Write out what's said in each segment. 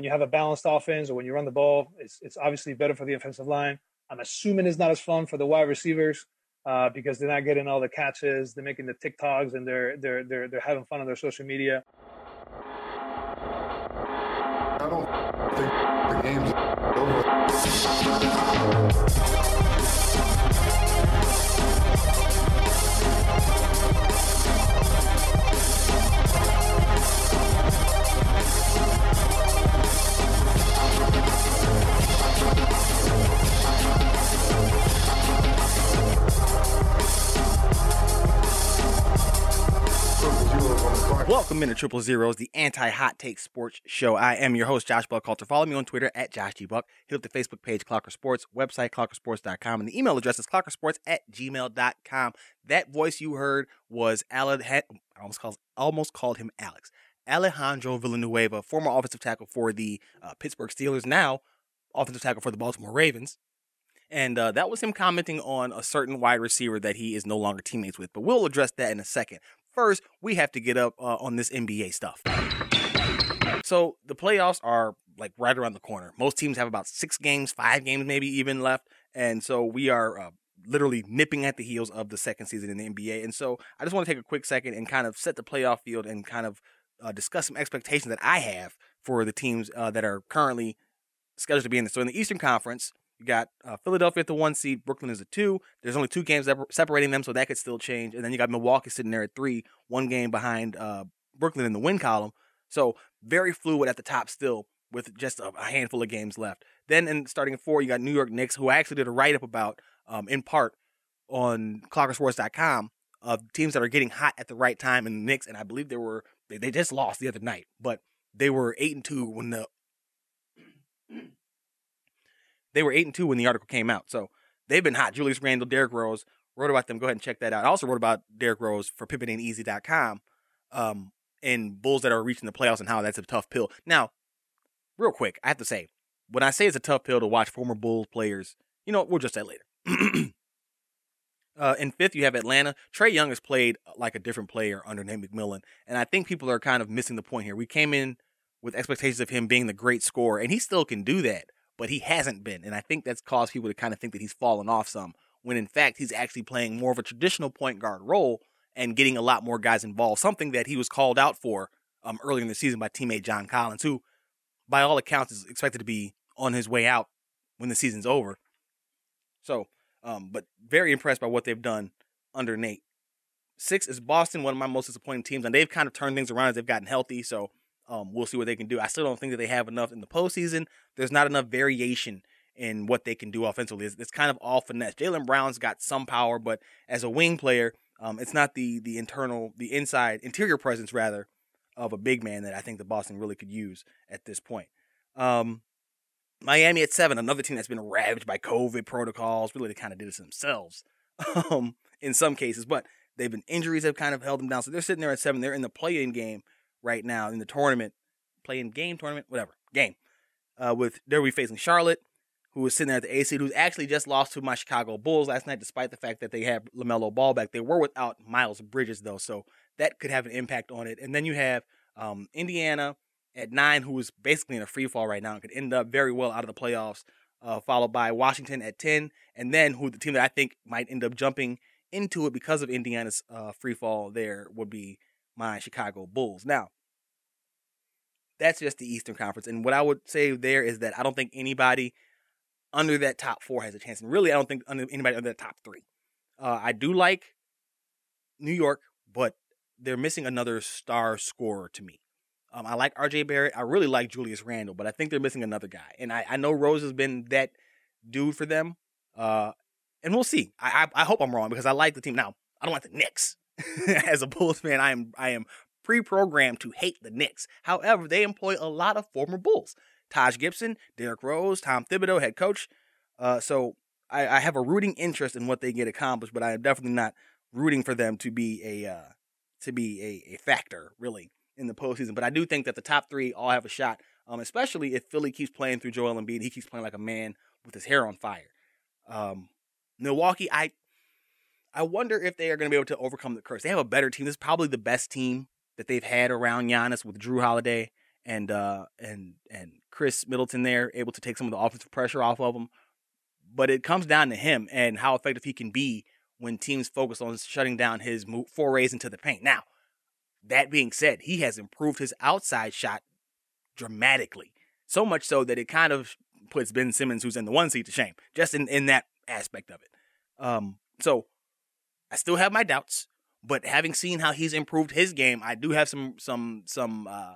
when you have a balanced offense or when you run the ball, it's it's obviously better for the offensive line. I'm assuming it's not as fun for the wide receivers uh, because they're not getting all the catches, they're making the TikToks, and they're they're they're they're having fun on their social media. I don't think the game's over. Welcome into Triple Zeros, the anti-hot take sports show. I am your host, Josh Buckalter. Follow me on Twitter at Josh G. Buck. Hit up the Facebook page, Clocker Sports, website, clockersports.com, and the email address is clockersports at gmail.com. That voice you heard was Aled, I almost called, almost called him Alex. Alejandro Villanueva, former offensive tackle for the uh, Pittsburgh Steelers, now offensive tackle for the Baltimore Ravens. And uh, that was him commenting on a certain wide receiver that he is no longer teammates with. But we'll address that in a second. First, we have to get up uh, on this NBA stuff. So the playoffs are like right around the corner. Most teams have about six games, five games maybe even left. And so we are uh, literally nipping at the heels of the second season in the NBA. And so I just want to take a quick second and kind of set the playoff field and kind of uh, discuss some expectations that I have for the teams uh, that are currently scheduled to be in this. So in the Eastern Conference, you got uh, Philadelphia at the one seed, Brooklyn is a two. There's only two games separating them, so that could still change. And then you got Milwaukee sitting there at three, one game behind uh, Brooklyn in the win column. So very fluid at the top still, with just a, a handful of games left. Then in starting at four, you got New York Knicks, who I actually did a write up about um, in part on clockersports.com of teams that are getting hot at the right time in the Knicks. And I believe they were they, they just lost the other night, but they were eight and two when the they were eight and two when the article came out. So they've been hot. Julius Randle, Derrick Rose wrote about them. Go ahead and check that out. I also wrote about Derrick Rose for PippinAintEasy.com um, and Bulls that are reaching the playoffs and how that's a tough pill. Now, real quick, I have to say, when I say it's a tough pill to watch former Bulls players, you know, we'll just say later. uh, in fifth, you have Atlanta. Trae Young has played uh, like a different player under Nate McMillan, and I think people are kind of missing the point here. We came in with expectations of him being the great scorer, and he still can do that but he hasn't been. And I think that's caused people to kind of think that he's fallen off some, when in fact he's actually playing more of a traditional point guard role and getting a lot more guys involved, something that he was called out for um, earlier in the season by teammate John Collins, who, by all accounts, is expected to be on his way out when the season's over. So, um, but very impressed by what they've done under Nate. Six is Boston, one of my most disappointing teams, and they've kind of turned things around as they've gotten healthy. So um, we'll see what they can do. I still don't think that they have enough in the postseason. There's not enough variation in what they can do offensively. It's, it's kind of all finesse. Jaylen Brown's got some power, but as a wing player, um, it's not the the internal, the inside, interior presence rather of a big man that I think the Boston really could use at this point. Um, Miami at seven, another team that's been ravaged by COVID protocols. Really, they kind of did it themselves um, in some cases, but they've been injuries have kind of held them down. So they're sitting there at seven. They're in the play-in game right now in the tournament, playing game tournament, whatever game. Uh, with they'll facing Charlotte, who is sitting there at the AC, who's actually just lost to my Chicago Bulls last night, despite the fact that they have LaMelo Ball back. They were without Miles Bridges though, so that could have an impact on it. And then you have um, Indiana at nine, who is basically in a free fall right now and could end up very well out of the playoffs. Uh, followed by Washington at ten, and then who the team that I think might end up jumping into it because of Indiana's uh, free fall there would be my Chicago Bulls. Now, that's just the Eastern Conference. And what I would say there is that I don't think anybody under that top four has a chance. And really, I don't think anybody under the top three. Uh, I do like New York, but they're missing another star scorer to me. Um, I like RJ Barrett. I really like Julius Randle, but I think they're missing another guy. And I, I know Rose has been that dude for them. Uh, and we'll see. I, I, I hope I'm wrong because I like the team. Now, I don't like the Knicks. As a Bulls fan, I am I am pre-programmed to hate the Knicks. However, they employ a lot of former Bulls. Taj Gibson, Derrick Rose, Tom Thibodeau, head coach. Uh, so I, I, have a rooting interest in what they get accomplished, but I am definitely not rooting for them to be a uh, to be a, a factor really in the postseason. But I do think that the top three all have a shot, um, especially if Philly keeps playing through Joel Embiid. He keeps playing like a man with his hair on fire. Um, Milwaukee, I I wonder if they are going to be able to overcome the curse. They have a better team. This is probably the best team that they've had around Giannis with Jrue Holiday and uh and and Khris Middleton there able to take some of the offensive pressure off of him. But it comes down to him and how effective he can be when teams focus on shutting down his forays into the paint. Now, that being said, he has improved his outside shot dramatically. So much so that it kind of puts Ben Simmons, who's in the one seat, to shame, just in, in that aspect of it. Um, so I still have my doubts, but having seen how he's improved his game, I do have some some some uh, uh,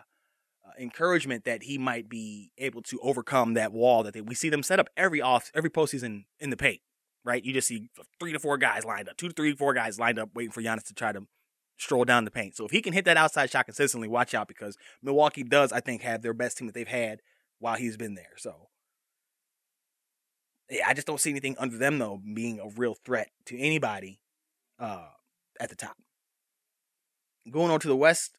encouragement that he might be able to overcome that wall that they, we see them set up every off every postseason in the paint. Right, you just see three to four guys lined up, two to three, four guys lined up, waiting for Giannis to try to stroll down the paint. So if he can hit that outside shot consistently, watch out because Milwaukee does, I think, have their best team that they've had while he's been there. So yeah, I just don't see anything under them though being a real threat to anybody uh, at the top. Going on to the West,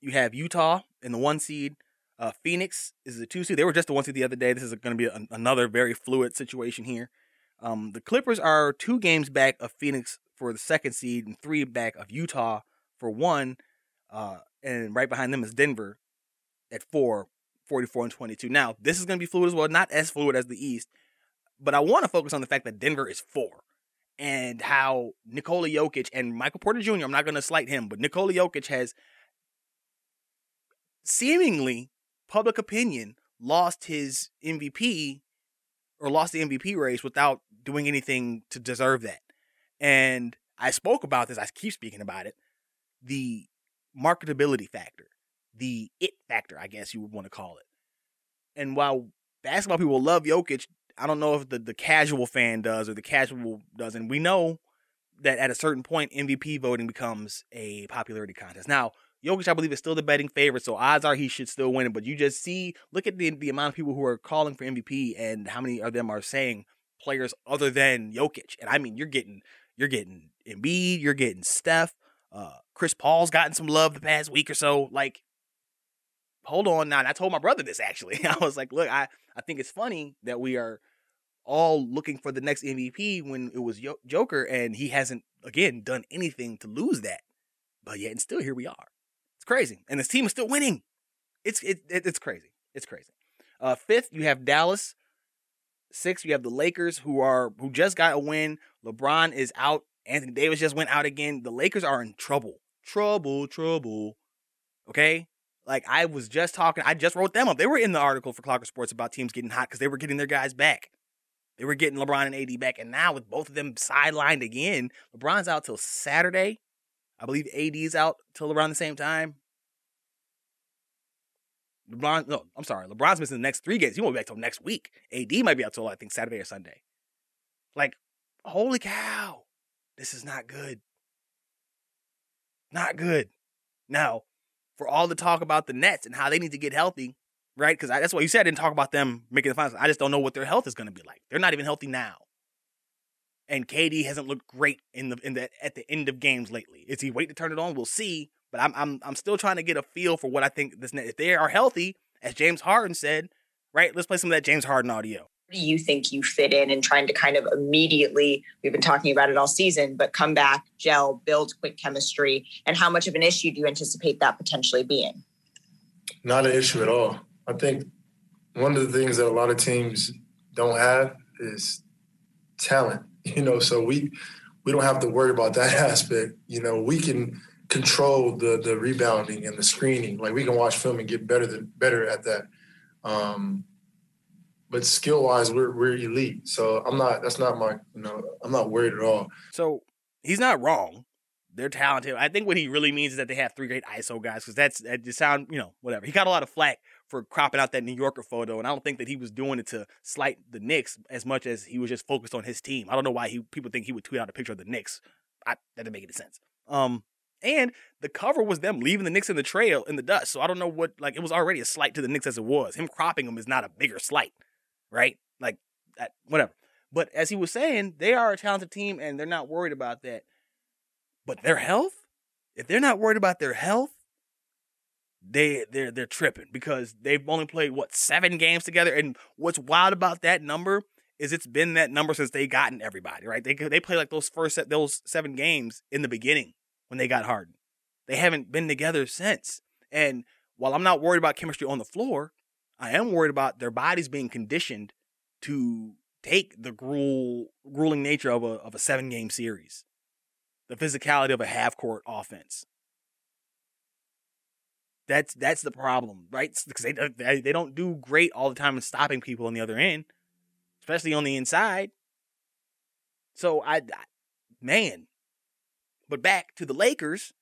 you have Utah in the one seed. Uh, Phoenix is the two seed. They were just the one seed the other day. This is going to be a, another very fluid situation here. Um, the Clippers are two games back of Phoenix for the second seed and three back of Utah for one. Uh, and right behind them is Denver at four, 44 and 22. Now, this is going to be fluid as well, not as fluid as the East, but I want to focus on the fact that Denver is four and how Nikola Jokic and Michael Porter Jr., I'm not going to slight him, but Nikola Jokic has seemingly, public opinion, lost his MVP or lost the MVP race without doing anything to deserve that. And I spoke about this, I keep speaking about it the marketability factor, the it factor, I guess you would want to call it. And while basketball people love Jokic, I don't know if the, the casual fan does or the casual doesn't. We know that at a certain point, MVP voting becomes a popularity contest. Now, Jokic, I believe, is still the betting favorite, so odds are he should still win it. But you just see, look at the the amount of people who are calling for MVP and how many of them are saying players other than Jokic. And I mean, you're getting you're getting Embiid, you're getting Steph, uh, Chris Paul's gotten some love the past week or so. Like, hold on now. And I told my brother this actually. I was like, look, I I think it's funny that we are all looking for the next MVP when it was Joker, and he hasn't again done anything to lose that. But yet, and still here we are. It's crazy, and this team is still winning. It's it, it it's crazy. It's crazy. Uh, fifth, you have Dallas. Sixth, you have the Lakers, who are who just got a win. LeBron is out. Anthony Davis just went out again. The Lakers are in trouble. Trouble, trouble. Okay? Like I was just talking, I just wrote them up. They were in the article for Clocker Sports about teams getting hot because they were getting their guys back. They were getting LeBron and AD back. And now with both of them sidelined again, LeBron's out till Saturday. I believe AD's out till around the same time. LeBron, no, I'm sorry. LeBron's missing the next three games. He won't be back till next week. AD might be out till I think Saturday or Sunday. Like, holy cow, this is not good. Not good. Now, for all the talk about the Nets and how they need to get healthy, right? Because that's what you said. I didn't talk about them making the finals. I just don't know what their health is going to be like. They're not even healthy now and KD hasn't looked great in the in the at the end of games lately. Is he wait to turn it on? We'll see. But I'm I'm I'm still trying to get a feel for what I think this if they are healthy, as James Harden said, right? Let's play some of that James Harden audio. Do you think you fit in and trying to kind of immediately, we've been talking about it all season, but come back, gel, build quick chemistry? And how much of an issue do you anticipate that potentially being? Not an issue at all. I think one of the things that a lot of teams don't have is talent you know, so we we don't have to worry about that aspect. You know, we can control the the rebounding and the screening. Like we can watch film and get better than better at that. Um, but skill wise, we're we're elite. So I'm not. That's not my. You know, I'm not worried at all. So he's not wrong. They're talented. I think what he really means is that they have three great ISO guys because that's that just sound you know whatever. He got a lot of flack for cropping out that New Yorker photo, and I don't think that he was doing it to slight the Knicks as much as he was just focused on his team. I don't know why he people think he would tweet out a picture of the Knicks. I, that didn't make any sense. Um, and the cover was them leaving the Knicks in the trail in the dust. So I don't know what like it was already a slight to the Knicks as it was. Him cropping them is not a bigger slight, right? Like that, whatever. But as he was saying, they are a talented team and they're not worried about that. But their health, if they're not worried about their health, they they're they're tripping because they've only played what seven games together. And what's wild about that number is it's been that number since they gotten everybody right. They they play like those first set, those seven games in the beginning when they got Harden. They haven't been together since. And while I'm not worried about chemistry on the floor, I am worried about their bodies being conditioned to take the gruel, grueling nature of a of a seven game series, the physicality of a half court offense. That's that's the problem, right? Because they, they don't do great all the time in stopping people on the other end, especially on the inside. So I, I man, but back to the Lakers.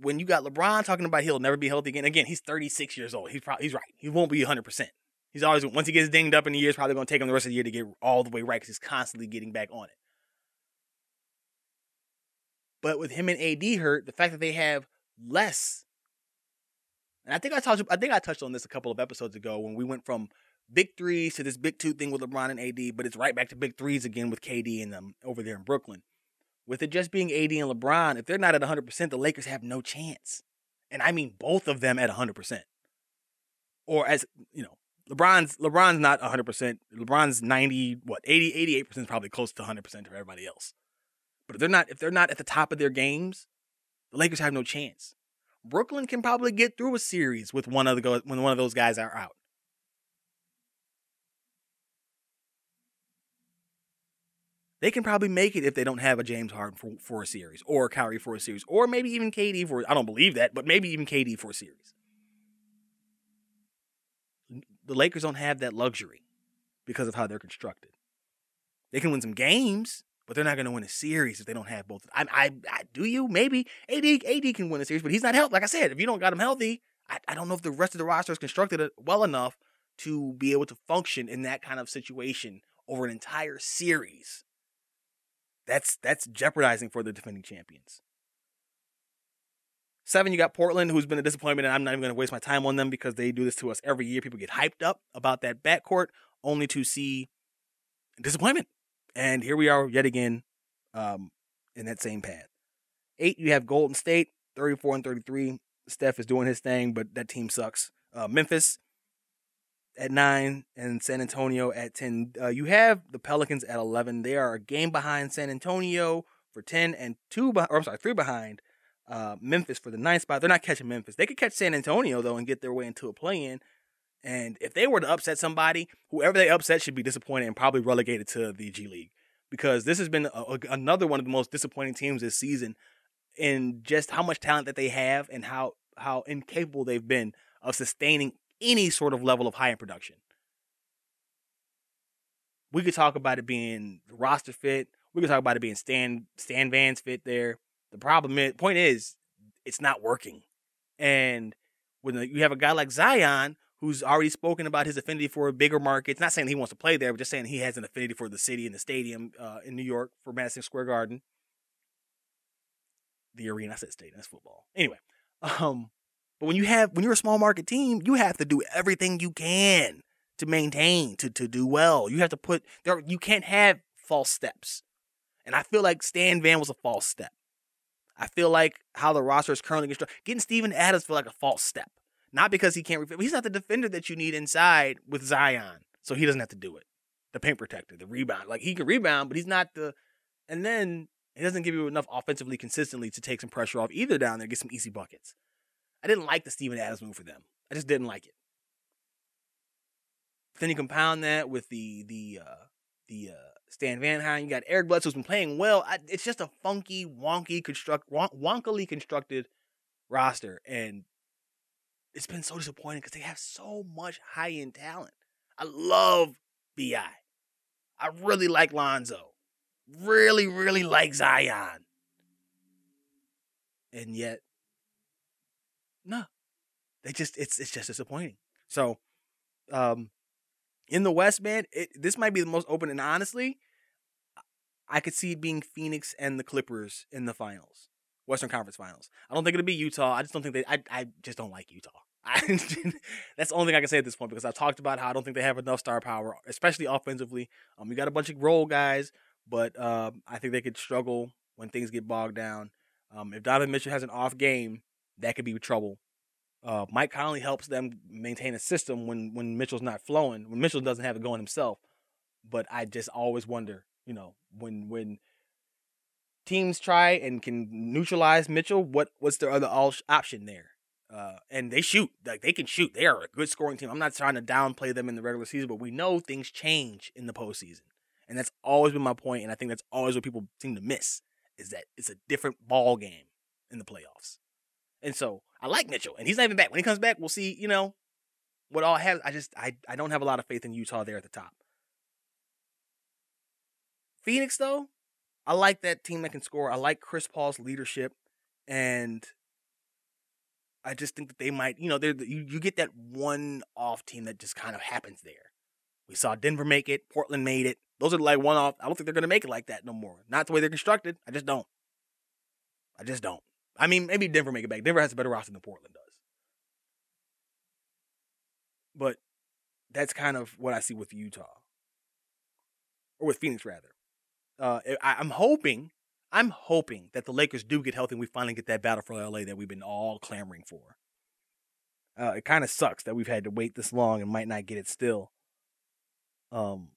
When you got LeBron talking about he'll never be healthy again, again he's 36 years old. He's probably he's right. He won't be 100. percent He's always once he gets dinged up in the year, it's probably going to take him the rest of the year to get all the way right because he's constantly getting back on it. But with him and AD hurt, the fact that they have less, and I think I touched, I think I touched on this a couple of episodes ago when we went from big threes to this big two thing with LeBron and AD, but it's right back to big threes again with KD and them over there in Brooklyn. With it just being AD and LeBron, if they're not at 100%, the Lakers have no chance. And I mean both of them at 100%. Or as, you know, LeBron's LeBron's not 100%. LeBron's 90 what? 80 88% is probably close to 100% for everybody else. But if they're not if they're not at the top of their games, the Lakers have no chance. Brooklyn can probably get through a series with one of the when one of those guys are out. They can probably make it if they don't have a James Harden for, for a series, or Kyrie for a series, or maybe even KD for. I don't believe that, but maybe even KD for a series the Lakers don't have that luxury because of how they're constructed. They can win some games, but they're not going to win a series if they don't have both. I, I, I do you maybe AD AD can win a series, but he's not healthy. Like I said, if you don't got him healthy, I, I don't know if the rest of the roster is constructed uh, well enough to be able to function in that kind of situation over an entire series. That's that's jeopardizing for the defending champions. Seven, you got Portland, who's been a disappointment, and I'm not even going to waste my time on them because they do this to us every year. People get hyped up about that backcourt only to see disappointment. And here we are yet again um, in that same path. Eight, you have Golden State, 34 and 33. Steph is doing his thing, but that team sucks. Uh, Memphis at nine and San Antonio at 10. Uh, you have the Pelicans at 11. They are a game behind San Antonio for 10 and two, or I'm sorry, three behind uh, Memphis for the ninth spot. They're not catching Memphis. They could catch San Antonio though and get their way into a play-in. And if they were to upset somebody, whoever they upset should be disappointed and probably relegated to the G League because this has been a, a, another one of the most disappointing teams this season in just how much talent that they have and how how incapable they've been of sustaining any sort of level of high end production. We could talk about it being roster fit. We could talk about it being Stan Stan Van's fit there. The problem is, point is, it's not working. And when you have a guy like Zion who's already spoken about his affinity for bigger markets, not saying he wants to play there, but just saying he has an affinity for the city and the stadium uh, in New York for Madison Square Garden. The arena, I said stadium, that's football. Anyway, um, but when you have when you're a small market team, you have to do everything you can to maintain to to do well. You have to put there. You can't have false steps, and I feel like Stan Van was a false step. I feel like how the roster is currently constructed, getting Steven Adams feel like a false step. Not because he can't. He's not the defender that you need inside with Zion, so he doesn't have to do it. The paint protector, the rebound, like he can rebound, but he's not the. And then he doesn't give you enough offensively consistently to take some pressure off either down there, get some easy buckets. I didn't like the Steven Adams move for them. I just didn't like it. Then you compound that with the the uh, the uh, Stan Van You got Eric Bledsoe who's been playing well. I, it's just a funky, wonky, construct, wonk, wonkily constructed roster, and it's been so disappointing because they have so much high end talent. I love Bi. I really like Lonzo. Really, really like Zion. And yet, no, they just it's it's just disappointing. So, um, in the West, man, it, this might be the most open. And honestly, I could see it being Phoenix and the Clippers in the finals, Western Conference Finals. I don't think it'll be Utah. I just don't think they. I I just don't like Utah. I, that's the only thing I can say at this point because I've talked about how I don't think they have enough star power, especially offensively. Um, we got a bunch of role guys, but um, I think they could struggle when things get bogged down. Um, if Donovan Mitchell has an off game, that could be trouble uh, Mike Conley helps them maintain a system when when Mitchell's not flowing, when Mitchell doesn't have it going himself. But I just always wonder, you know, when when teams try and can neutralize Mitchell, what what's their other option there? Uh, and they shoot like they can shoot. They are a good scoring team. I'm not trying to downplay them in the regular season, but we know things change in the postseason, and that's always been my point. And I think that's always what people seem to miss is that it's a different ball game in the playoffs. And so I like Mitchell, and he's not even back. When he comes back, we'll see. You know what all has. I just I I don't have a lot of faith in Utah there at the top. Phoenix though, I like that team that can score. I like Chris Paul's leadership, and I just think that they might, you know, they're you, you get that one off team that just kind of happens there. We saw Denver make it, Portland made it. Those are like one off. I don't think they're going to make it like that no more. Not the way they're constructed. I just don't. I just don't. I mean, maybe Denver make it back. Denver has a better roster than Portland does. But that's kind of what I see with Utah. Or with Phoenix, rather. Uh, I, I'm hoping I'm hoping that the Lakers do get healthy and we finally get that battle for LA that we've been all clamoring for. Uh, it kind of sucks that we've had to wait this long and might not get it still. Um,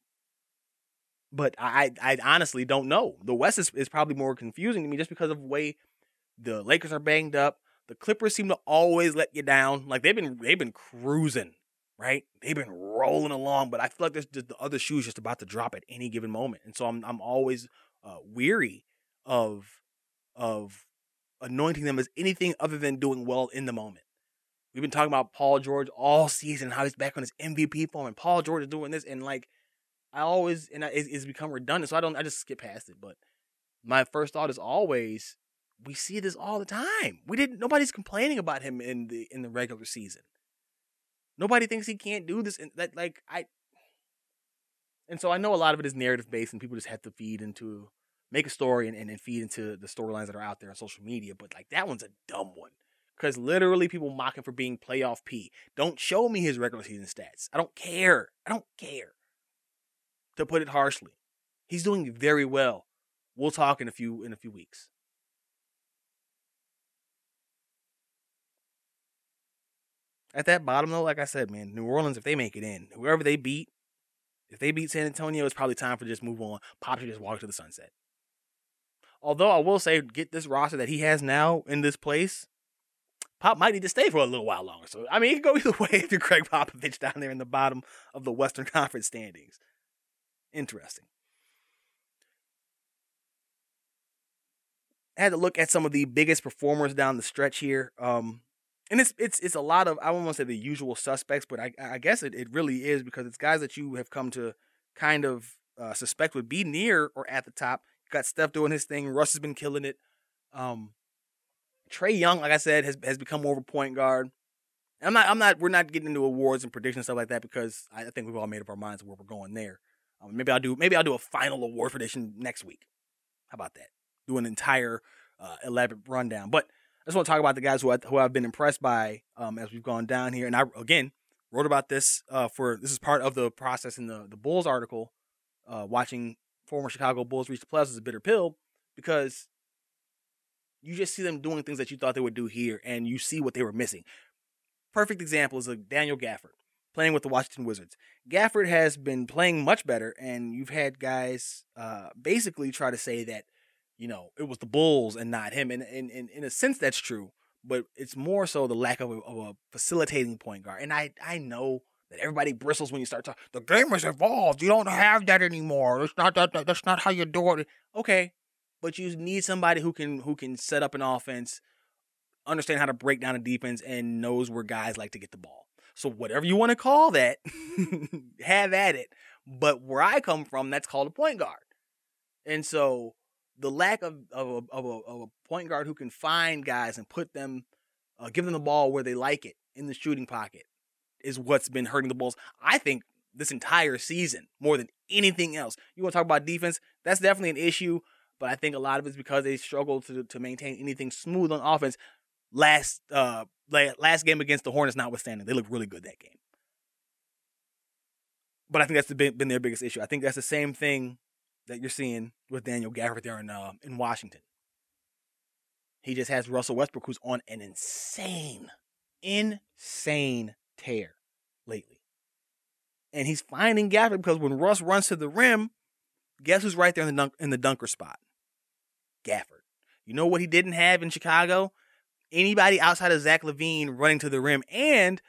but I, I honestly don't know. The West is, is probably more confusing to me just because of the way the Lakers are banged up. The Clippers seem to always let you down. Like they've been they've been cruising, right? They've been rolling along, but I feel like just the other shoes just about to drop at any given moment, and so I'm I'm always uh, weary of of anointing them as anything other than doing well in the moment. We've been talking about Paul George all season, how he's back on his MVP form, and Paul George is doing this, and like I always and it's, it's become redundant, so I don't I just skip past it. But my first thought is always we see this all the time. We didn't nobody's complaining about him in the in the regular season. Nobody thinks he can't do this, and that like I. And so I know a lot of it is narrative based, and people just have to feed into make a story and, and, and feed into the storylines that are out there on social media. But like that one's a dumb one. Because literally people mock him for being playoff P. Don't show me his regular season stats. I don't care. I don't care. To put it harshly. He's doing very well. We'll talk in a few in a few weeks. At that bottom though, like I said, man, New Orleans, if they make it in, whoever they beat, if they beat San Antonio, it's probably time for just move on. Pop should just walk to the sunset. Although I will say, get this roster that he has now in this place, Pop might need to stay for a little while longer. So I mean, it could go either way if you're Gregg Popovich down there in the bottom of the Western Conference standings. Interesting. I had to look at some of the biggest performers down the stretch here. Um, and it's it's it's a lot of I won't want to say the usual suspects, but I I guess it, it really is because it's guys that you have come to kind of uh, suspect would be near or at the top. Got Steph doing his thing. Russ has been killing it. Um, Trae Young, like I said, has has become more of a point guard. I'm not. I'm not. We're not getting into awards and predictions stuff like that because I think we've all made up our minds where we're going there. Um, maybe I'll do. Maybe I'll do a final award prediction next week. How about that? Do an entire uh, elaborate rundown. But I just want to talk about the guys who I, who I've been impressed by um, as we've gone down here. And I again wrote about this uh, for this is part of the process in the the Bulls article. Uh, watching former Chicago Bulls reach the playoffs is a bitter pill because you just see them doing things that you thought they would do here, and you see what they were missing. Perfect example is like Daniel Gafford playing with the Washington Wizards. Gafford has been playing much better, and you've had guys uh, basically try to say that you know it was the Bulls and not him, and in in, in a sense that's true, but it's more so the lack of a, of a facilitating point guard. And I I know that everybody bristles when you start talking. The game has evolved. You don't have that anymore. It's not that. That's not how you do it. Okay, but you need somebody who can who can set up an offense, understand how to break down a defense, and knows where guys like to get the ball. So whatever you want to call that, have at it. But where I come from, that's called a point guard. And so the lack of of a, of a, of a point guard who can find guys and put them, uh, give them the ball where they like it in the shooting pocket, is what's been hurting the Bulls. I think this entire season more than anything else. You want to talk about defense? That's definitely an issue, but I think a lot of it's because they struggle to to maintain anything smooth on offense. Last uh last game against the Hornets, notwithstanding, they look really good that game. But I think that's been their biggest issue. I think that's the same thing that you're seeing with Daniel Gafford there in uh, in Washington. He just has Russell Westbrook, who's on an insane, insane tear lately. And he's finding Gafford because when Russ runs to the rim, guess who's right there in the dunk, in the dunker spot? Gafford. You know what he didn't have in Chicago? anybody outside of Zach LaVine running to the rim. And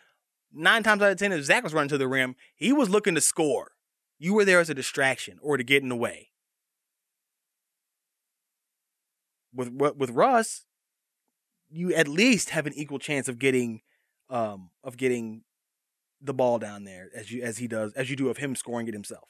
nine times out of ten, if Zach was running to the rim, he was looking to score. You were there as a distraction or to get in the way. With with Russ, you at least have an equal chance of getting um of getting the ball down there as you as he does as you do of him scoring it himself.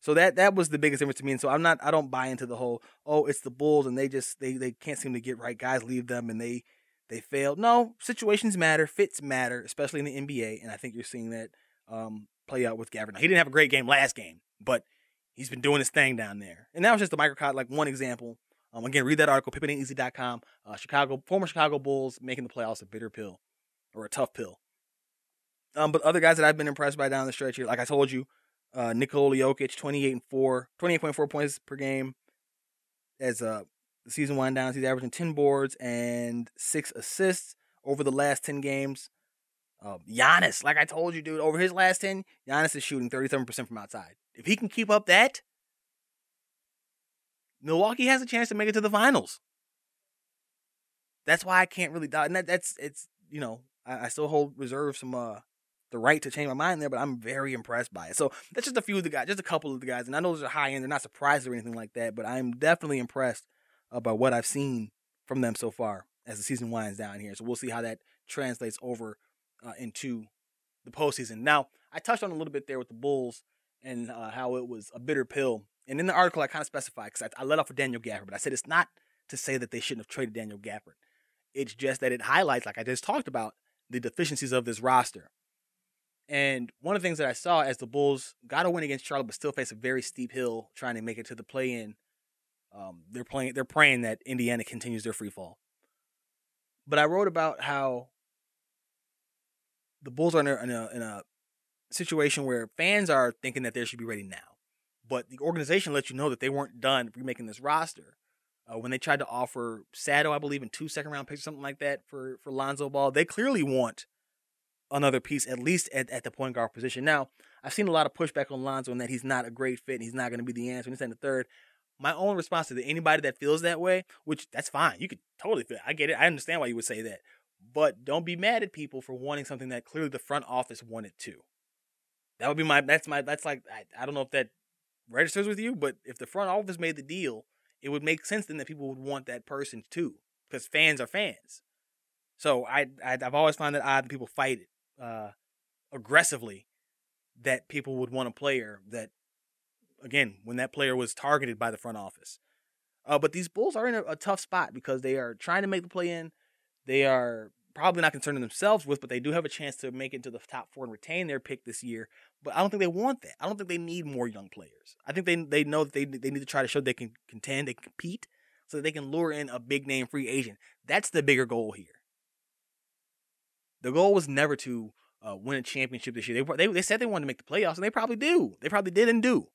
So that that was the biggest difference to me. And so I'm not I don't buy into the whole oh it's the Bulls and they just they they can't seem to get right guys leave them and they they fail. No, situations matter, fits matter, especially in the NBA, and I think you're seeing that um, play out with Gafford. He didn't have a great game last game, but he's been doing his thing down there. And that was just a microcosm, like one example. Um, again, read that article, PippinAintEasy.com. Uh, Chicago, former Chicago Bulls making the playoffs a bitter pill or a tough pill. Um, but other guys that I've been impressed by down the stretch here, like I told you, uh, Nikola Jokic, 28 and 4, 28.4 points per game. As uh, the season wind down, he's averaging 10 boards and six assists over the last 10 games. Uh, Giannis, like I told you, dude, over his last 10, Giannis is shooting 37% from outside. If he can keep up that, Milwaukee has a chance to make it to the finals. That's why I can't really doubt. And that, that's it's you know I, I still hold reserve some uh the right to change my mind there, but I'm very impressed by it. So that's just a few of the guys, just a couple of the guys, and I know those are high end. They're not surprised or anything like that, but I'm definitely impressed uh, by what I've seen from them so far as the season winds down here. So we'll see how that translates over uh, into the postseason. Now I touched on a little bit there with the Bulls and uh, how it was a bitter pill. And in the article, I kind of specified because I, I let off with Daniel Gafford, but I said it's not to say that they shouldn't have traded Daniel Gafford. It's just that it highlights, like I just talked about, the deficiencies of this roster. And one of the things that I saw as the Bulls got a win against Charlotte, but still face a very steep hill trying to make it to the play-in. Um, they're playing. They're praying that Indiana continues their free fall. But I wrote about how the Bulls are in a, in a, in a situation where fans are thinking that they should be ready now, but the organization lets you know that they weren't done remaking this roster. Uh, when they tried to offer Sado, I believe, in two second round picks or something like that for for Lonzo Ball, they clearly want another piece, at least at, at the point guard position. Now, I've seen a lot of pushback on Lonzo and that he's not a great fit and he's not going to be the answer. He's the third. My own response to anybody that feels that way, which that's fine. You could totally feel. I get it. I understand why you would say that. But don't be mad at people for wanting something that clearly the front office wanted too. That would be my. That's my. That's like. I, I don't know if that registers with you, but if the front office made the deal, it would make sense then that people would want that person too, because fans are fans. So I, I have always found that odd that people fight it uh, aggressively that people would want a player that, again, when that player was targeted by the front office. Uh, but these Bulls are in a, a, tough spot because they are trying to make the play in. They are probably not concerning themselves with, but they do have a chance to make it to the top four and retain their pick this year. But I don't think they want that. I don't think they need more young players. I think they they know that they they need to try to show they can contend, they can compete, so that they can lure in a big name free agent. That's the bigger goal here. The goal was never to uh, win a championship this year. They, they they said they wanted to make the playoffs, and they probably do. They probably did and do.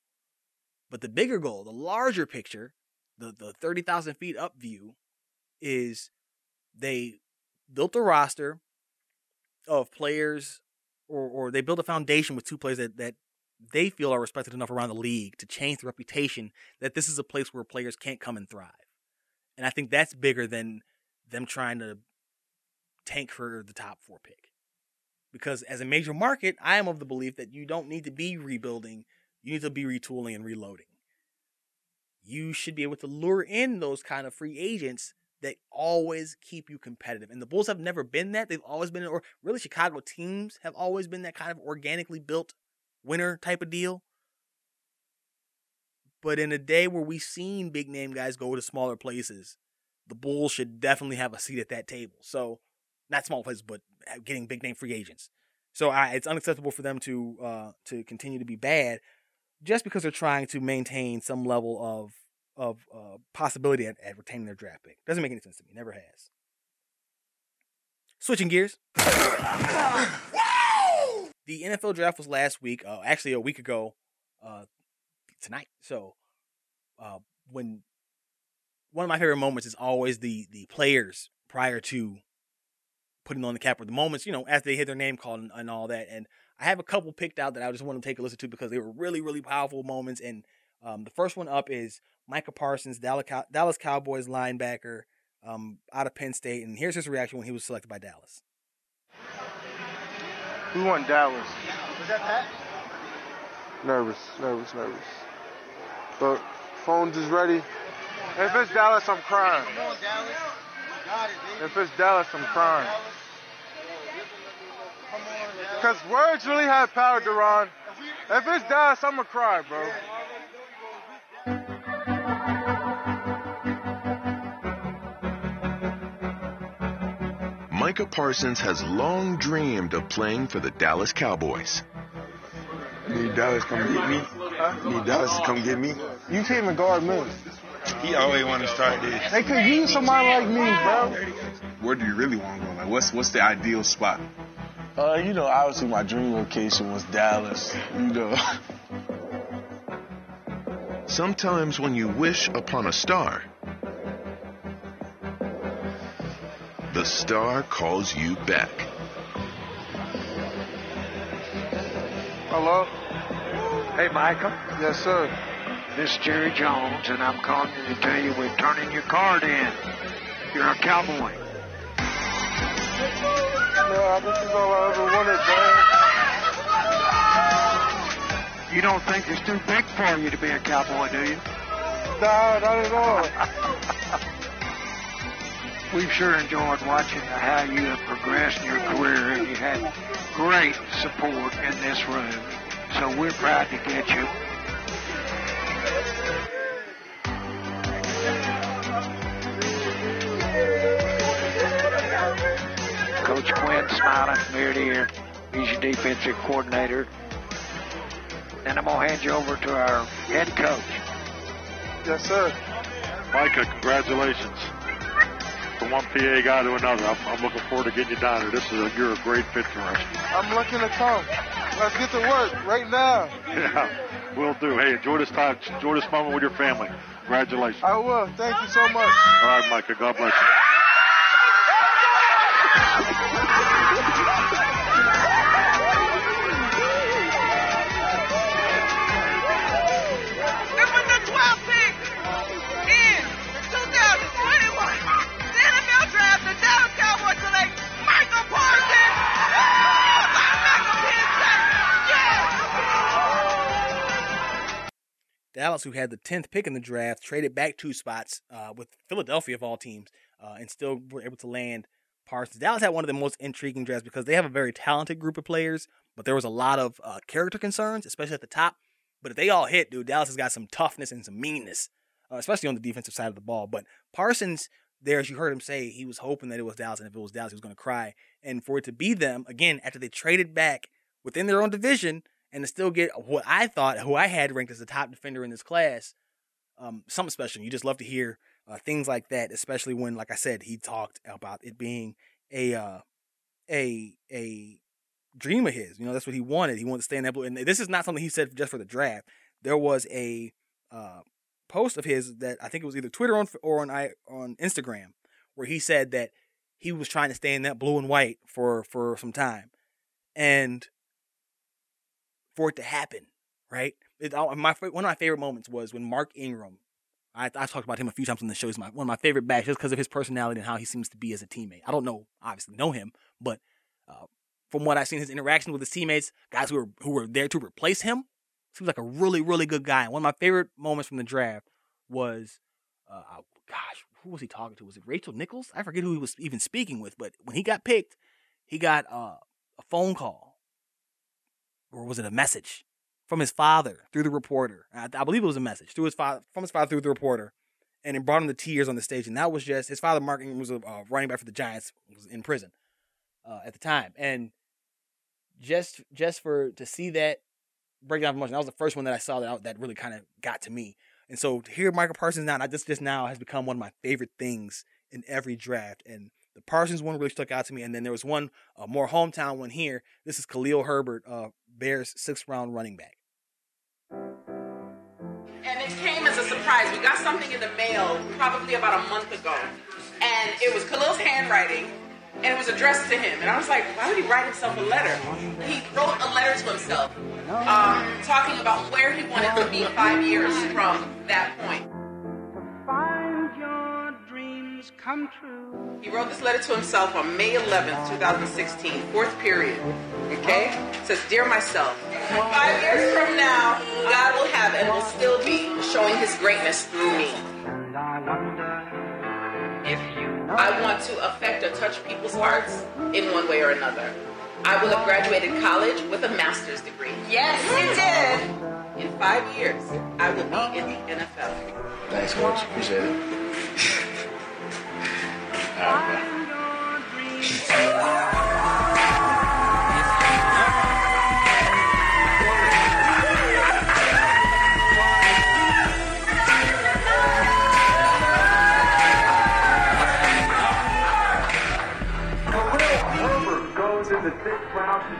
But the bigger goal, the larger picture, the the thirty thousand feet up view, is they built a roster of players, or or they built a foundation with two players that that they feel are respected enough around the league to change the reputation that this is a place where players can't come and thrive. And I think that's bigger than them trying to tank for the top four pick. Because as a major market, I am of the belief that you don't need to be rebuilding, you need to be retooling and reloading. You should be able to lure in those kind of free agents that always keep you competitive. And the Bulls have never been that. They've always been, or really Chicago teams have always been that kind of organically built winner type of deal. But in a day where we've seen big name guys go to smaller places, the Bulls should definitely have a seat at that table. So not small places, but getting big name free agents. So I, it's unacceptable for them to uh, to continue to be bad just because they're trying to maintain some level of of uh, possibility at, at retaining their draft pick. Doesn't make any sense to me. Never has. Switching gears. the NFL draft was last week. Uh, actually, a week ago uh, tonight. So uh, when one of my favorite moments is always the the players prior to putting on the cap or the moments, you know, as they hit their name call and, and, all that. And I have a couple picked out that I just want to take a listen to because they were really, really powerful moments. And um, the first one up is Micah Parsons, Dallas, Cowboys linebacker, um, out of Penn State, and here's his reaction when he was selected by Dallas. We want Dallas. Was that Pat? Nervous, nervous, nervous. But phone's is ready. If it's Dallas, I'm crying. On, Dallas. It. If it's Dallas, I'm crying. Come on, Dallas. Because words really have power, Duran. If it's Dallas, I'm going to cry, bro. Micah Parsons has long dreamed of playing for the Dallas Cowboys. Need Dallas come get me. Need Dallas come get me. You can't even guard me. He always want to start this. They could use somebody like me, bro. Where do you really want to go? Like, what's what's the ideal spot? Uh, you know, obviously my dream location was Dallas. You know. Sometimes when you wish upon a star, the star calls you back. Hello? Hey, Michael. Yes, sir. This is Jerry Jones, and I'm calling you to tell you we're turning your card in. You're a cowboy. Yeah, this is all I ever wanted, man. You don't think it's too big for you to be a cowboy, do you? Nah, not at all. We've sure enjoyed watching how you have progressed in your career, and you had great support in this room. So we're proud to get you. Coach Quinn smiling from ear to ear. He's your defensive coordinator. And I'm going to hand you over to our head coach. Yes, sir. Micah, congratulations. From one PA guy to another, I'm, I'm looking forward to getting you down here. This is a, you're a great fit for us. I'm looking to come. Let's get to work right now. Yeah, will do. Hey, enjoy this time. Enjoy this moment with your family. Congratulations. I will. Thank you so oh much. All right, Micah. God bless you. Dallas, who had the 10th pick in the draft, traded back two spots uh, with Philadelphia of all teams uh, and still were able to land Parsons. Dallas had one of the most intriguing drafts because they have a very talented group of players, but there was a lot of uh, character concerns, especially at the top. But if they all hit, dude, Dallas has got some toughness and some meanness, uh, especially on the defensive side of the ball. But Parsons, there, as you heard him say, he was hoping that it was Dallas, and if it was Dallas, he was going to cry. And for it to be them, again, after they traded back within their own division and to still get what I thought, who I had ranked as the top defender in this class, um, something special. You just love to hear uh, things like that, especially when, like I said, he talked about it being a uh, a a dream of his. You know, that's what he wanted. He wanted to stay in that blue. And this is not something he said just for the draft. There was a uh, post of his that I think it was either Twitter on or on I on Instagram where he said that he was trying to stay in that blue and white for for some time, and for it to happen, right? It, my one of my favorite moments was when Mark Ingram. I, I've talked about him a few times on the show. He's my one of my favorite backs just because of his personality and how he seems to be as a teammate. I don't know, obviously, know him, but uh, from what I've seen, his interaction with his teammates, guys who were who were there to replace him, seems like a really really good guy. And one of my favorite moments from the draft was, uh, gosh, who was he talking to? Was it Rachel Nichols? I forget who he was even speaking with. But when he got picked, he got uh, a phone call, or was it a message from his father through the reporter? I, I believe it was a message through his father from his father through the reporter, and it brought him to tears on the stage. And that was just his father. Mark Ingram was a uh, running back for the Giants, was in prison uh, at the time, and just just for to see that breakdown of emotion, that was the first one that I saw that that really kind of got to me. And so to hear Michael Parsons now, this just now has become one of my favorite things in every draft. And the Parsons one really stuck out to me. And then there was one uh, more hometown one here. This is Khalil Herbert, uh, Bears sixth round running back. And it came as a surprise. We got something in the mail probably about a month ago, and it was Khalil's handwriting, and it was addressed to him. And I was like, why would he write himself a letter? He wrote a letter to himself, um, talking about where he wanted to be five years from that point. Find your dreams dreams come true. He wrote this letter to himself on May 11th, 2016, fourth period. Okay? It says, Dear myself, five years from now, God will have and will still be showing his greatness through me. I want to affect or touch people's hearts in one way or another. I will have graduated college with a master's degree. Yes, you did. In five years, I will be in the NFL. Thanks, coach. Appreciate it.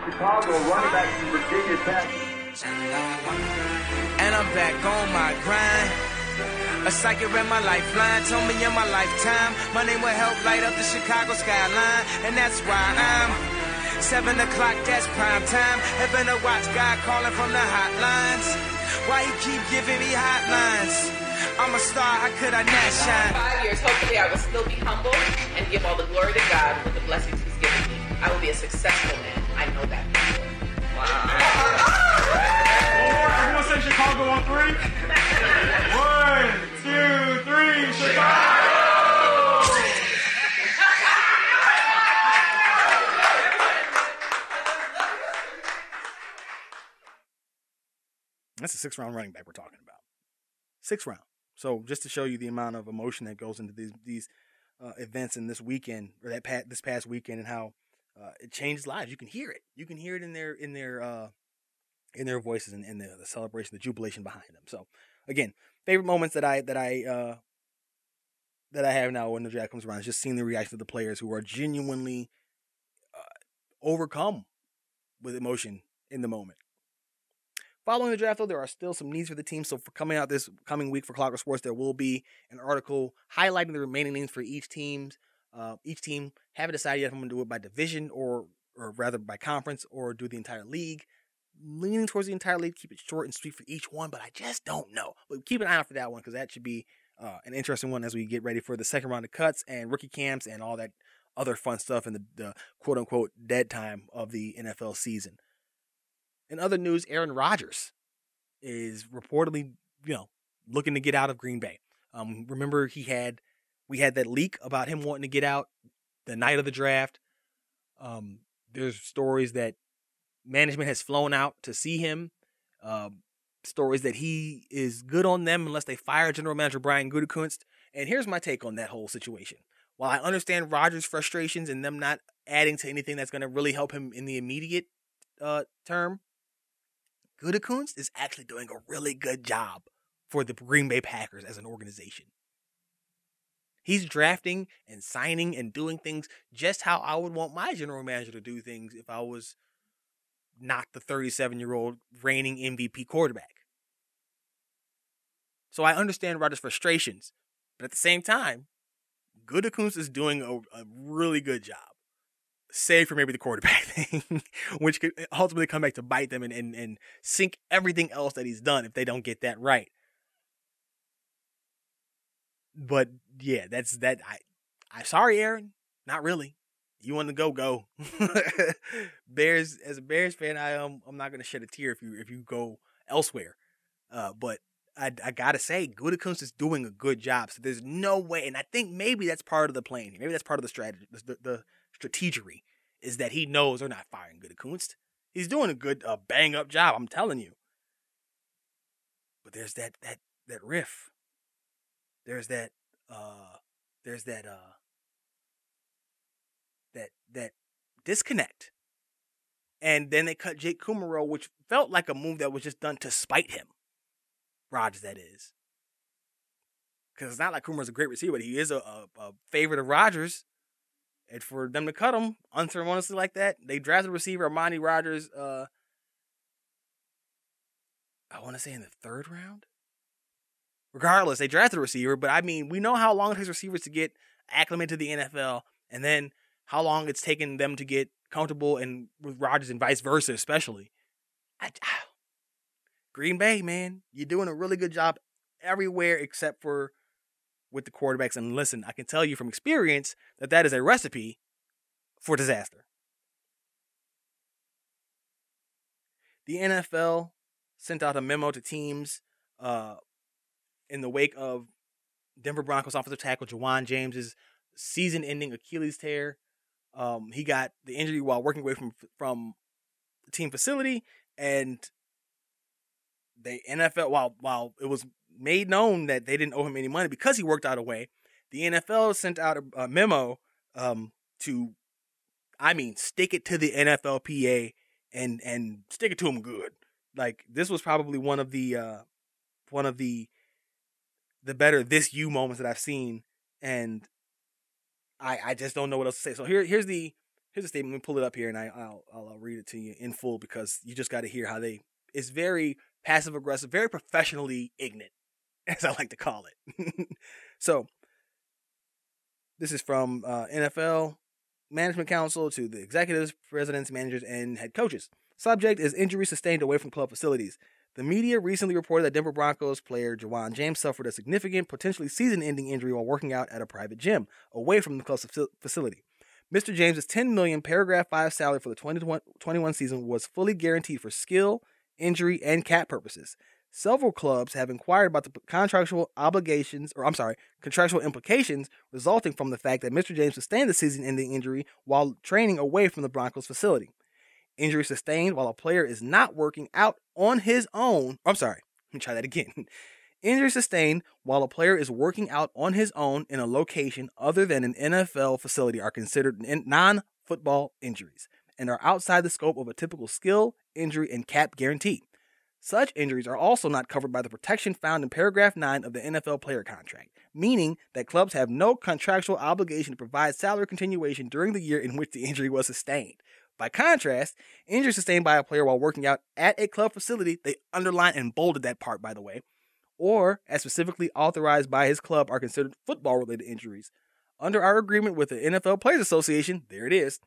Chicago, running back to Virginia Tech. And I'm back on my grind. A psychic read my lifeline, told me in my lifetime my name will help light up the Chicago skyline, and that's why I'm seven o'clock. That's prime time. Heaven to watch God calling from the hotlines. Why he keep giving me hotlines? I'm a star. How could I not shine? Five years, hopefully, I will still be humble and give all the glory to God for the blessings He's given me. I will be a successful man. I know that. Everyone say Chicago on three. One, two, three, Chicago! That's a six round running back we're talking about. Six round. So just to show you the amount of emotion that goes into these these uh, events in this weekend or that this past weekend and how uh, it changed lives. You can hear it. You can hear it in their in their uh, in their voices and in the, the celebration, the jubilation behind them. So again, favorite moments that I that I uh, that I have now when the draft comes around is just seeing the reaction of the players who are genuinely uh, overcome with emotion in the moment. Following the draft, though, there are still some needs for the team. So, for coming out this coming week for Clocker Sports, there will be an article highlighting the remaining names for each team's. Uh, each team haven't decided yet if I'm going to do it by division or, or rather by conference or do the entire league. Leaning towards the entire league, keep it short and sweet for each one, but I just don't know. But keep an eye out for that one because that should be uh, an interesting one as we get ready for the second round of cuts and rookie camps and all that other fun stuff in the, the quote unquote dead time of the NFL season. In other news, Aaron Rodgers is reportedly, you know, looking to get out of Green Bay. Um, remember he had we had that leak about him wanting to get out the night of the draft. Um, there's stories that management has flown out to see him. Um, stories that he is good on them unless they fire General Manager Brian Gutekunst. And here's my take on that whole situation. While I understand Rodgers' frustrations and them not adding to anything that's going to really help him in the immediate uh, term, Gutekunst is actually doing a really good job for the Green Bay Packers as an organization. He's drafting and signing and doing things just how I would want my general manager to do things if I was not the 37 year old reigning MVP quarterback. So I understand Rodgers' frustrations, but at the same time, Gutekunst is doing a, a really good job save for maybe the quarterback thing, which could eh, ultimately come back to bite them and, and, and sink everything else that he's done if they don't get that right. But yeah, that's that. I, I'm sorry, Aaron, not really. You want to go, go. Bears, as a Bears fan, I um, I'm not gonna shed a tear if you if you go elsewhere. Uh, but I, I gotta say, Gutekunst is doing a good job. So there's no way, and I think maybe that's part of the plan. Maybe that's part of the strategy, the, the strategery is that he knows they're not firing Gutekunst. He's doing a good, uh, bang up job. I'm telling you. But there's that that that riff. There's that uh, there's that uh, that that disconnect. And then they cut Jake Kumerow, which felt like a move that was just done to spite him. Rodgers, that is. Because it's not like Kumerow's a great receiver, but he is a, a, a favorite of Rodgers. And for them to cut him unceremoniously like that, they drafted receiver, Amari Rodgers, uh, I want to say in the third round. Regardless, they drafted a receiver, but I mean, we know how long it takes receivers to get acclimated to the NFL, and then how long it's taken them to get comfortable and with Rodgers and vice versa, especially. I, Green Bay, man, you're doing a really good job everywhere except for with the quarterbacks. And listen, I can tell you from experience that that is a recipe for disaster. The NFL sent out a memo to teams uh, in the wake of Denver Broncos offensive tackle Ja'Wuan James's season-ending Achilles tear. Um, he got the injury while working away from from the team facility, and the NFL while while it was made known that they didn't owe him any money because he worked out a way, the NFL sent out a, a memo um, to, I mean, stick it to the NFLPA and and stick it to him good. Like this was probably one of the uh, one of the the better this you moments that I've seen, and I I just don't know what else to say. So here here's the here's the statement. Let me pull it up here, and I I'll I'll read it to you in full because you just got to hear how they. It's very passive aggressive, very professionally ignorant, as I like to call it. so this is from uh, NFL Management Council to the executives, presidents, managers, and head coaches. Subject is injury sustained away from club facilities. The media recently reported that Denver Broncos player Ja'Wuan James suffered a significant, potentially season ending injury while working out at a private gym away from the club's facility. Mr. James's 10 million paragraph 5 salary for the 2021 season was fully guaranteed for skill, injury, and cap purposes. Several clubs have inquired about the contractual obligations, or I'm sorry, contractual implications resulting from the fact that Mr. James sustained the season ending injury while training away from the Broncos facility. Injury sustained while a player is not working out on his own. I'm sorry, let me try that again. Injury sustained while a player is working out on his own in a location other than an NFL facility are considered non football injuries and are outside the scope of a typical skill, injury, and cap guarantee. Such injuries are also not covered by the protection found in paragraph 9 of the NFL player contract, meaning that clubs have no contractual obligation to provide salary continuation during the year in which the injury was sustained. By contrast, injuries sustained by a player while working out at a club facility, they underline and bolded that part, by the way, or as specifically authorized by his club are considered football related injuries. Under our agreement with the NFL Players Association, there it is,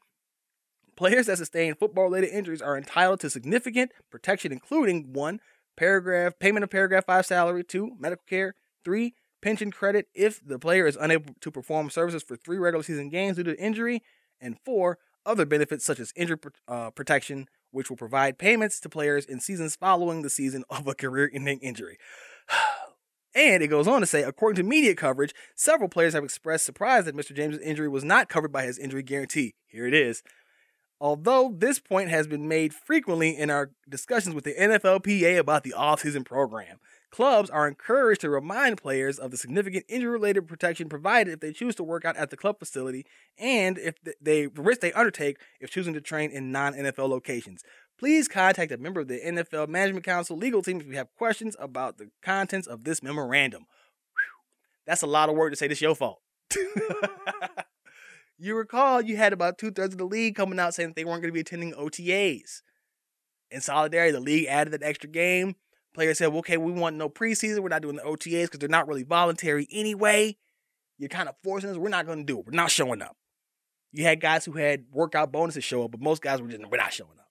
Players that sustain football related injuries are entitled to significant protection, including one, paragraph payment of paragraph five salary, two, medical care, three, pension credit if the player is unable to perform services for three regular season games due to injury, and four, other benefits such as injury uh, protection, which will provide payments to players in seasons following the season of a career ending injury. And it goes on to say, according to media coverage, several players have expressed surprise that Mr. James' injury was not covered by his injury guarantee. Here it is. Although this point has been made frequently in our discussions with the NFLPA about the offseason program, clubs are encouraged to remind players of the significant injury related protection provided if they choose to work out at the club facility and if they the risk they undertake if choosing to train in non NFL locations. Please contact a member of the NFL Management Council legal team if you have questions about the contents of this memorandum. Whew. That's a lot of work to say this your fault. You recall you had about two thirds of the league coming out saying that they weren't going to be attending OTAs. In solidarity, the league added an extra game. Players said, well, okay, we want no preseason. We're not doing the OTAs because they're not really voluntary anyway. You're kind of forcing us. We're not going to do it. We're not showing up. You had guys who had workout bonuses show up, but most guys were just, we're not showing up.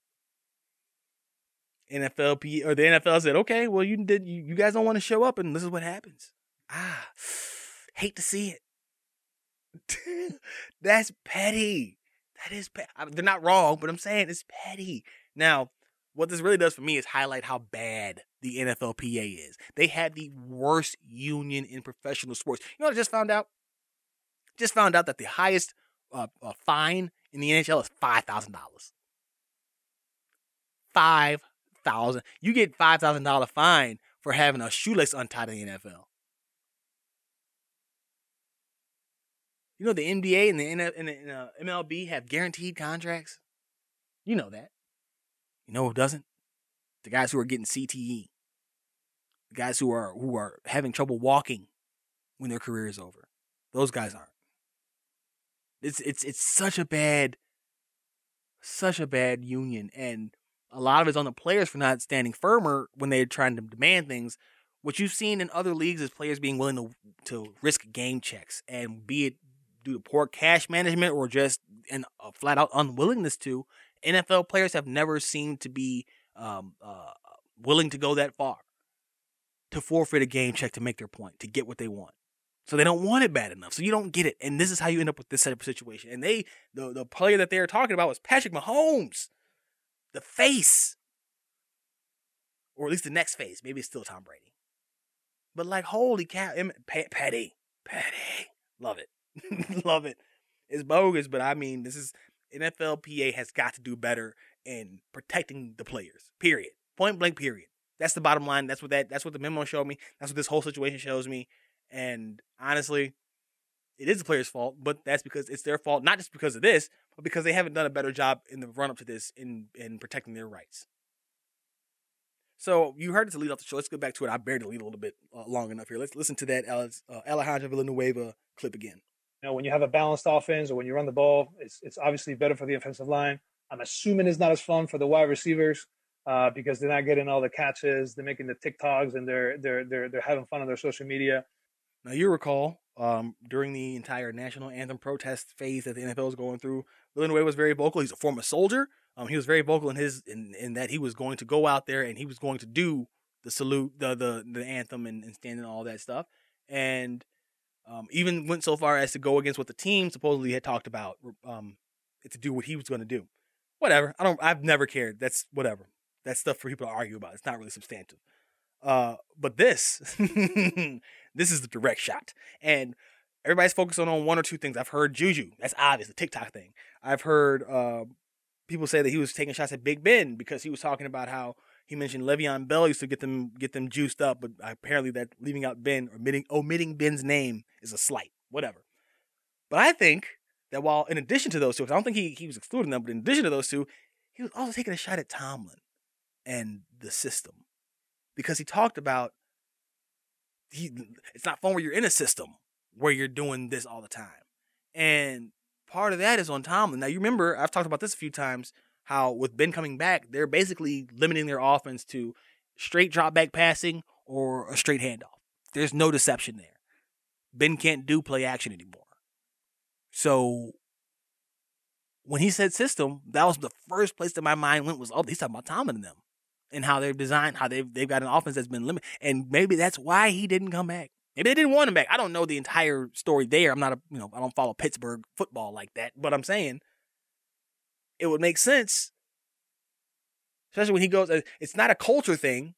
NFLP or the NFL said, okay, well, you did, you, you guys don't want to show up, and this is what happens. Ah, hate to see it. That's petty. That is petty. They're not wrong, but I'm saying it's petty. Now, what this really does for me is highlight how bad the NFLPA is. They had the worst union in professional sports. You know what I just found out? Just found out that the highest uh, uh, fine in the NHL is five thousand dollars. Five thousand. You get five thousand dollar fine for having a shoelace untied in the NFL. You know the NBA and the, and the, and the MLB have guaranteed contracts. You know that. You know who doesn't? The guys who are getting CTE. The guys who are who are having trouble walking when their career is over. Those guys aren't. It's it's it's such a bad such a bad union and a lot of it's on the players for not standing firmer when they're trying to demand things. What you've seen in other leagues is players being willing to to risk game checks and be it due to poor cash management or just an, a flat out unwillingness to, NFL players have never seemed to be um, uh, willing to go that far to forfeit a game check to make their point, to get what they want. So they don't want it bad enough. So you don't get it. And this is how you end up with this type of situation. And they, the, the player that they were talking about was Patrick Mahomes, the face, or at least the next face. Maybe it's still Tom Brady. But like, holy cow, Patty, Patty, love it, love it. It's bogus, but I mean, this is NFLPA has got to do better in protecting the players. Period. Point blank. Period. That's the bottom line. That's what that. That's what the memo showed me. That's what this whole situation shows me. And honestly, it is the players' fault, but that's because it's their fault, not just because of this, but because they haven't done a better job in the run up to this in in protecting their rights. So you heard it to lead off the show. Let's go back to it. I buried the lead a little bit uh, long enough here. Let's listen to that Alex, uh, Alejandro Villanueva clip again. You know, when you have a balanced offense or when you run the ball, it's it's obviously better for the offensive line. I'm assuming it's not as fun for the wide receivers uh, because they're not getting all the catches. They're making the TikToks and they're they're they're they're having fun on their social media. Now you recall um, during the entire national anthem protest phase that the NFL was going through, Villanueva was very vocal. He's a former soldier. Um, he was very vocal in his in, in that he was going to go out there and he was going to do the salute, the the the anthem, and, and stand and all that stuff. And um, even went so far as to go against what the team supposedly had talked about um, to do what he was going to do. Whatever. I don't. I've never cared. That's whatever. That's stuff for people to argue about. It's not really substantive. Uh, but this, this is the direct shot, and everybody's focusing on one or two things. I've heard Juju. That's obvious, the TikTok thing. I've heard uh, people say that he was taking shots at Big Ben because he was talking about how he mentioned Le'Veon Bell used to get them get them juiced up, but apparently that leaving out Ben or omitting, omitting Ben's name is a slight. Whatever. But I think that while in addition to those two, I don't think he, he was excluding them, but in addition to those two, he was also taking a shot at Tomlin and the system because he talked about he it's not fun where you're in a system where you're doing this all the time. And part of that is on Tomlin. Now you remember I've talked about this a few times how with Ben coming back, they're basically limiting their offense to straight drop back passing or a straight handoff. There's no deception there. Ben can't do play action anymore. So when he said system, that was the first place that my mind went was, oh, he's talking about Tomlin and them and how they've designed, how they've they've got an offense that's been limited, and maybe that's why he didn't come back. Maybe they didn't want him back. I don't know the entire story there. I'm not a you know I don't follow Pittsburgh football like that, but I'm saying it would make sense, especially when he goes. Uh, it's not a culture thing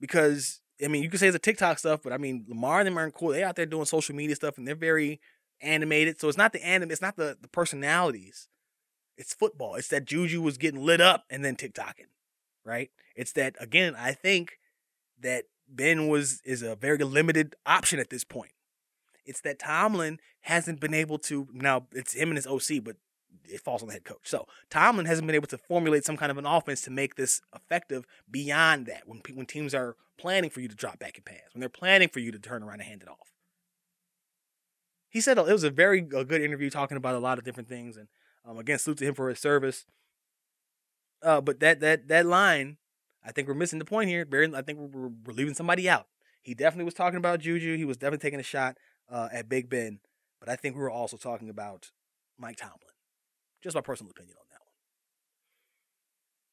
because I mean you can say it's a TikTok stuff, but I mean Lamar and them aren't cool. They out there doing social media stuff and they're very animated. So it's not the anime. It's not the the personalities. It's football. It's that Juju was getting lit up and then TikToking right? It's that again, I think that Ben was is a very limited option at this point. It's that Tomlin hasn't been able to now it's him and his OC, but it falls on the head coach. So Tomlin hasn't been able to formulate some kind of an offense to make this effective beyond that. When when teams are planning for you to drop back and pass, when they're planning for you to turn around and hand it off. He said it was a very a good interview talking about a lot of different things, and um, again, salute to him for his service. Uh, but that that that line, I think we're missing the point here. I think we're, we're leaving somebody out. He definitely was talking about Juju. He was definitely taking a shot uh, at Big Ben. But I think we were also talking about Mike Tomlin. Just my personal opinion on that one.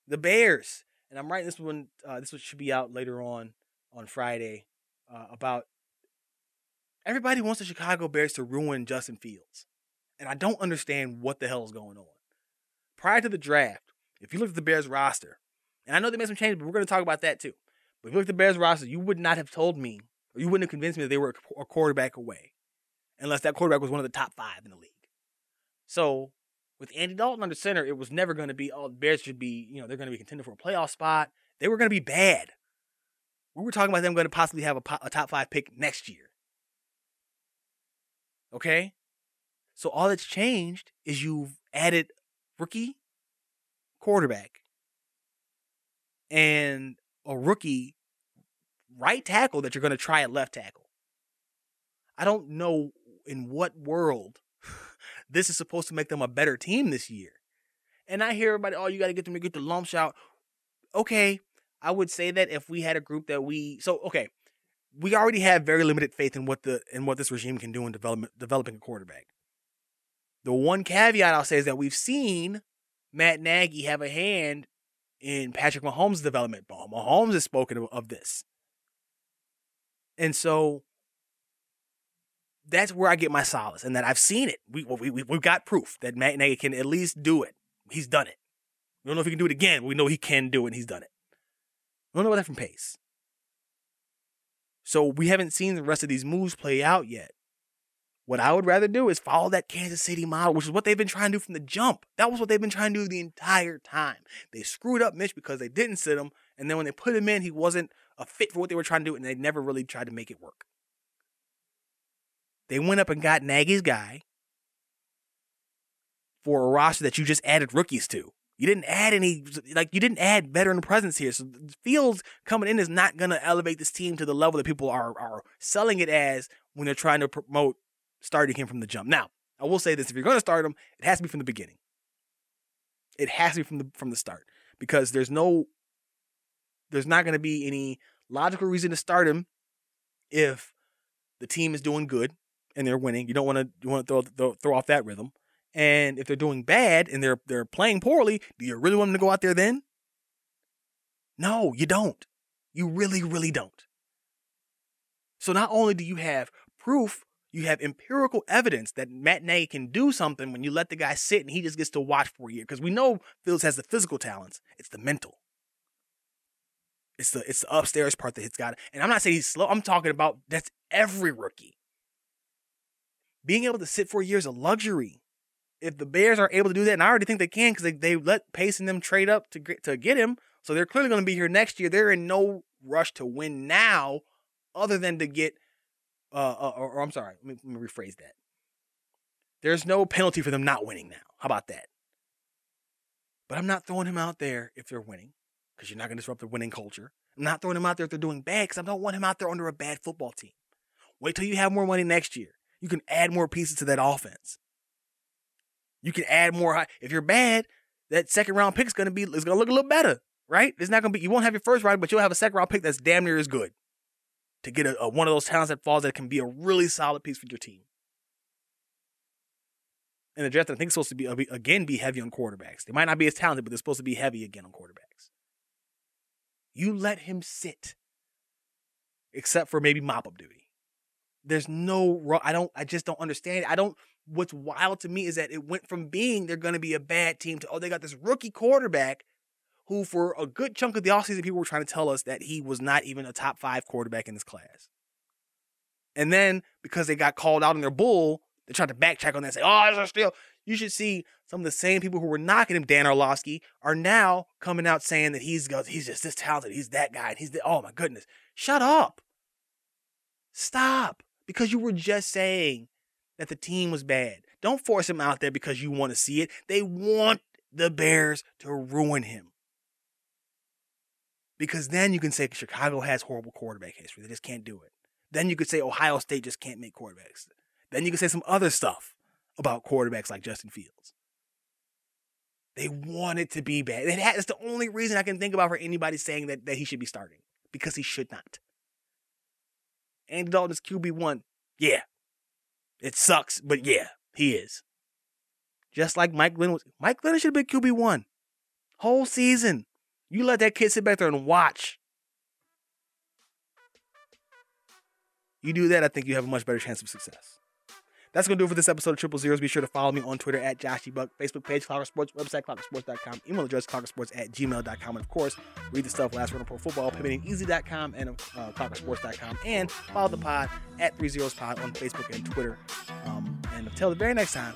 The Bears, and I'm writing this one. Uh, this one should be out later on on Friday uh, about everybody wants the Chicago Bears to ruin Justin Fields, and I don't understand what the hell is going on. Prior to the draft, if you look at the Bears roster, and I know they made some changes, but we're going to talk about that too. But if you look at the Bears roster, you would not have told me, or you wouldn't have convinced me that they were a quarterback away, unless that quarterback was one of the top five in the league. So with Andy Dalton under center, it was never going to be, oh, the Bears should be, you know, they're going to be contender for a playoff spot. They were going to be bad. We were talking about them going to possibly have a, a top five pick next year. Okay? So all that's changed is you've added rookie quarterback and a rookie right tackle that you're going to try at left tackle. I don't know in what world this is supposed to make them a better team this year. And I hear everybody, oh, you got to get them to get the lumps out. Okay, I would say that if we had a group that we so okay, we already have very limited faith in what the in what this regime can do in development developing a quarterback. The one caveat I'll say is that we've seen Matt Nagy have a hand in Patrick Mahomes' development. Mahomes has spoken of this. And so that's where I get my solace, and that I've seen it. We we we we've got proof that Matt Nagy can at least do it. He's done it. We don't know if he can do it again. But we know he can do it, and he's done it. We don't know about that from Pace. So we haven't seen the rest of these moves play out yet. What I would rather do is follow that Kansas City model, which is what they've been trying to do from the jump. That was what they've been trying to do the entire time. They screwed up Mitch because they didn't sit him, and then when they put him in, he wasn't a fit for what they were trying to do, and they never really tried to make it work. They went up and got Nagy's guy for a roster that you just added rookies to. You didn't add any, like, you didn't add veteran presence here. So Fields coming in is not going to elevate this team to the level that people are, are selling it as when they're trying to promote starting him from the jump. Now, I will say this if you're going to start him, it has to be from the beginning. It has to be from the from the start because there's no there's not going to be any logical reason to start him if the team is doing good and they're winning. You don't want to you want to throw, throw throw off that rhythm. And if they're doing bad and they're they're playing poorly, do you really want them to go out there then? No, you don't. You really, really don't. So not only do you have proof you have empirical evidence that Matt Nagy can do something when you let the guy sit and he just gets to watch for a year. Because we know Fields has the physical talents, it's the mental. It's the it's the upstairs part that he's got. And I'm not saying he's slow. I'm talking about that's every rookie. Being able to sit for a year is a luxury. If the Bears are able to do that, and I already think they can because they, they let Pace and them trade up to get, to get him, so they're clearly going to be here next year. They're in no rush to win now, other than to get uh, uh or, or, I'm sorry, let me, let me rephrase that. There's no penalty for them not winning now. How about that? But I'm not throwing him out there if they're winning, because you're not going to disrupt the winning culture. I'm not throwing him out there if they're doing bad, because I don't want him out there under a bad football team. Wait till you have more money next year. You can add more pieces to that offense. You can add more. If you're bad, that second round pick is going to be is going to look a little better, right? It's not going to be. You won't have your first round, but you'll have a second round pick that's damn near as good to get a, a, one of those talents that falls that can be a really solid piece for your team. And the draft, I think, is supposed to be uh, again be heavy on quarterbacks. They might not be as talented, but they're supposed to be heavy again on quarterbacks. You let him sit, except for maybe mop up duty. There's no, I don't, I just don't understand. I don't. What's wild to me is that it went from being they're going to be a bad team to oh they got this rookie quarterback who for a good chunk of the offseason, people were trying to tell us that he was not even a top five quarterback in this class. And then because they got called out in their bull, they tried to backtrack on that and say, oh, it's still. You should see some of the same people who were knocking him, Dan Orlovsky, are now coming out saying that he's he's just this talented, he's that guy, and he's the, oh my goodness. Shut up. Stop. Because you were just saying that the team was bad. Don't force him out there because you want to see it. They want the Bears to ruin him because then you can say Chicago has horrible quarterback history. They just can't do it. Then you could say Ohio State just can't make quarterbacks. Then you can say some other stuff about quarterbacks like Justin Fields. They want it to be bad. That's the only reason I can think about for anybody saying that, that he should be starting because he should not. Andy Dalton is QB1. Yeah. It sucks, but yeah, he is. Just like Mike Glenn was. Mike Glenn should have been QB1. Whole season. You let that kid sit back there and watch. You do that, I think you have a much better chance of success. That's going to do it for this episode of Triple Zeros. Be sure to follow me on Twitter at JoshGBuck, Facebook page, Clocker Sports, website, clockersports.com, email address, clockersports at gmail.com. And of course, read the stuff last word on pro football, PippinAintEasy.com and uh, clockersports.com. And follow the pod at 3 Zeros Pod on Facebook and Twitter. Um, and until the very next time,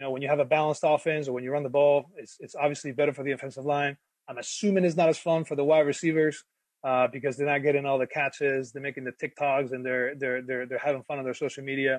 You know, when you have a balanced offense or when you run the ball, it's it's obviously better for the offensive line. I'm assuming it's not as fun for the wide receivers uh, because they're not getting all the catches. They're making the TikToks and they're they're they're they're having fun on their social media.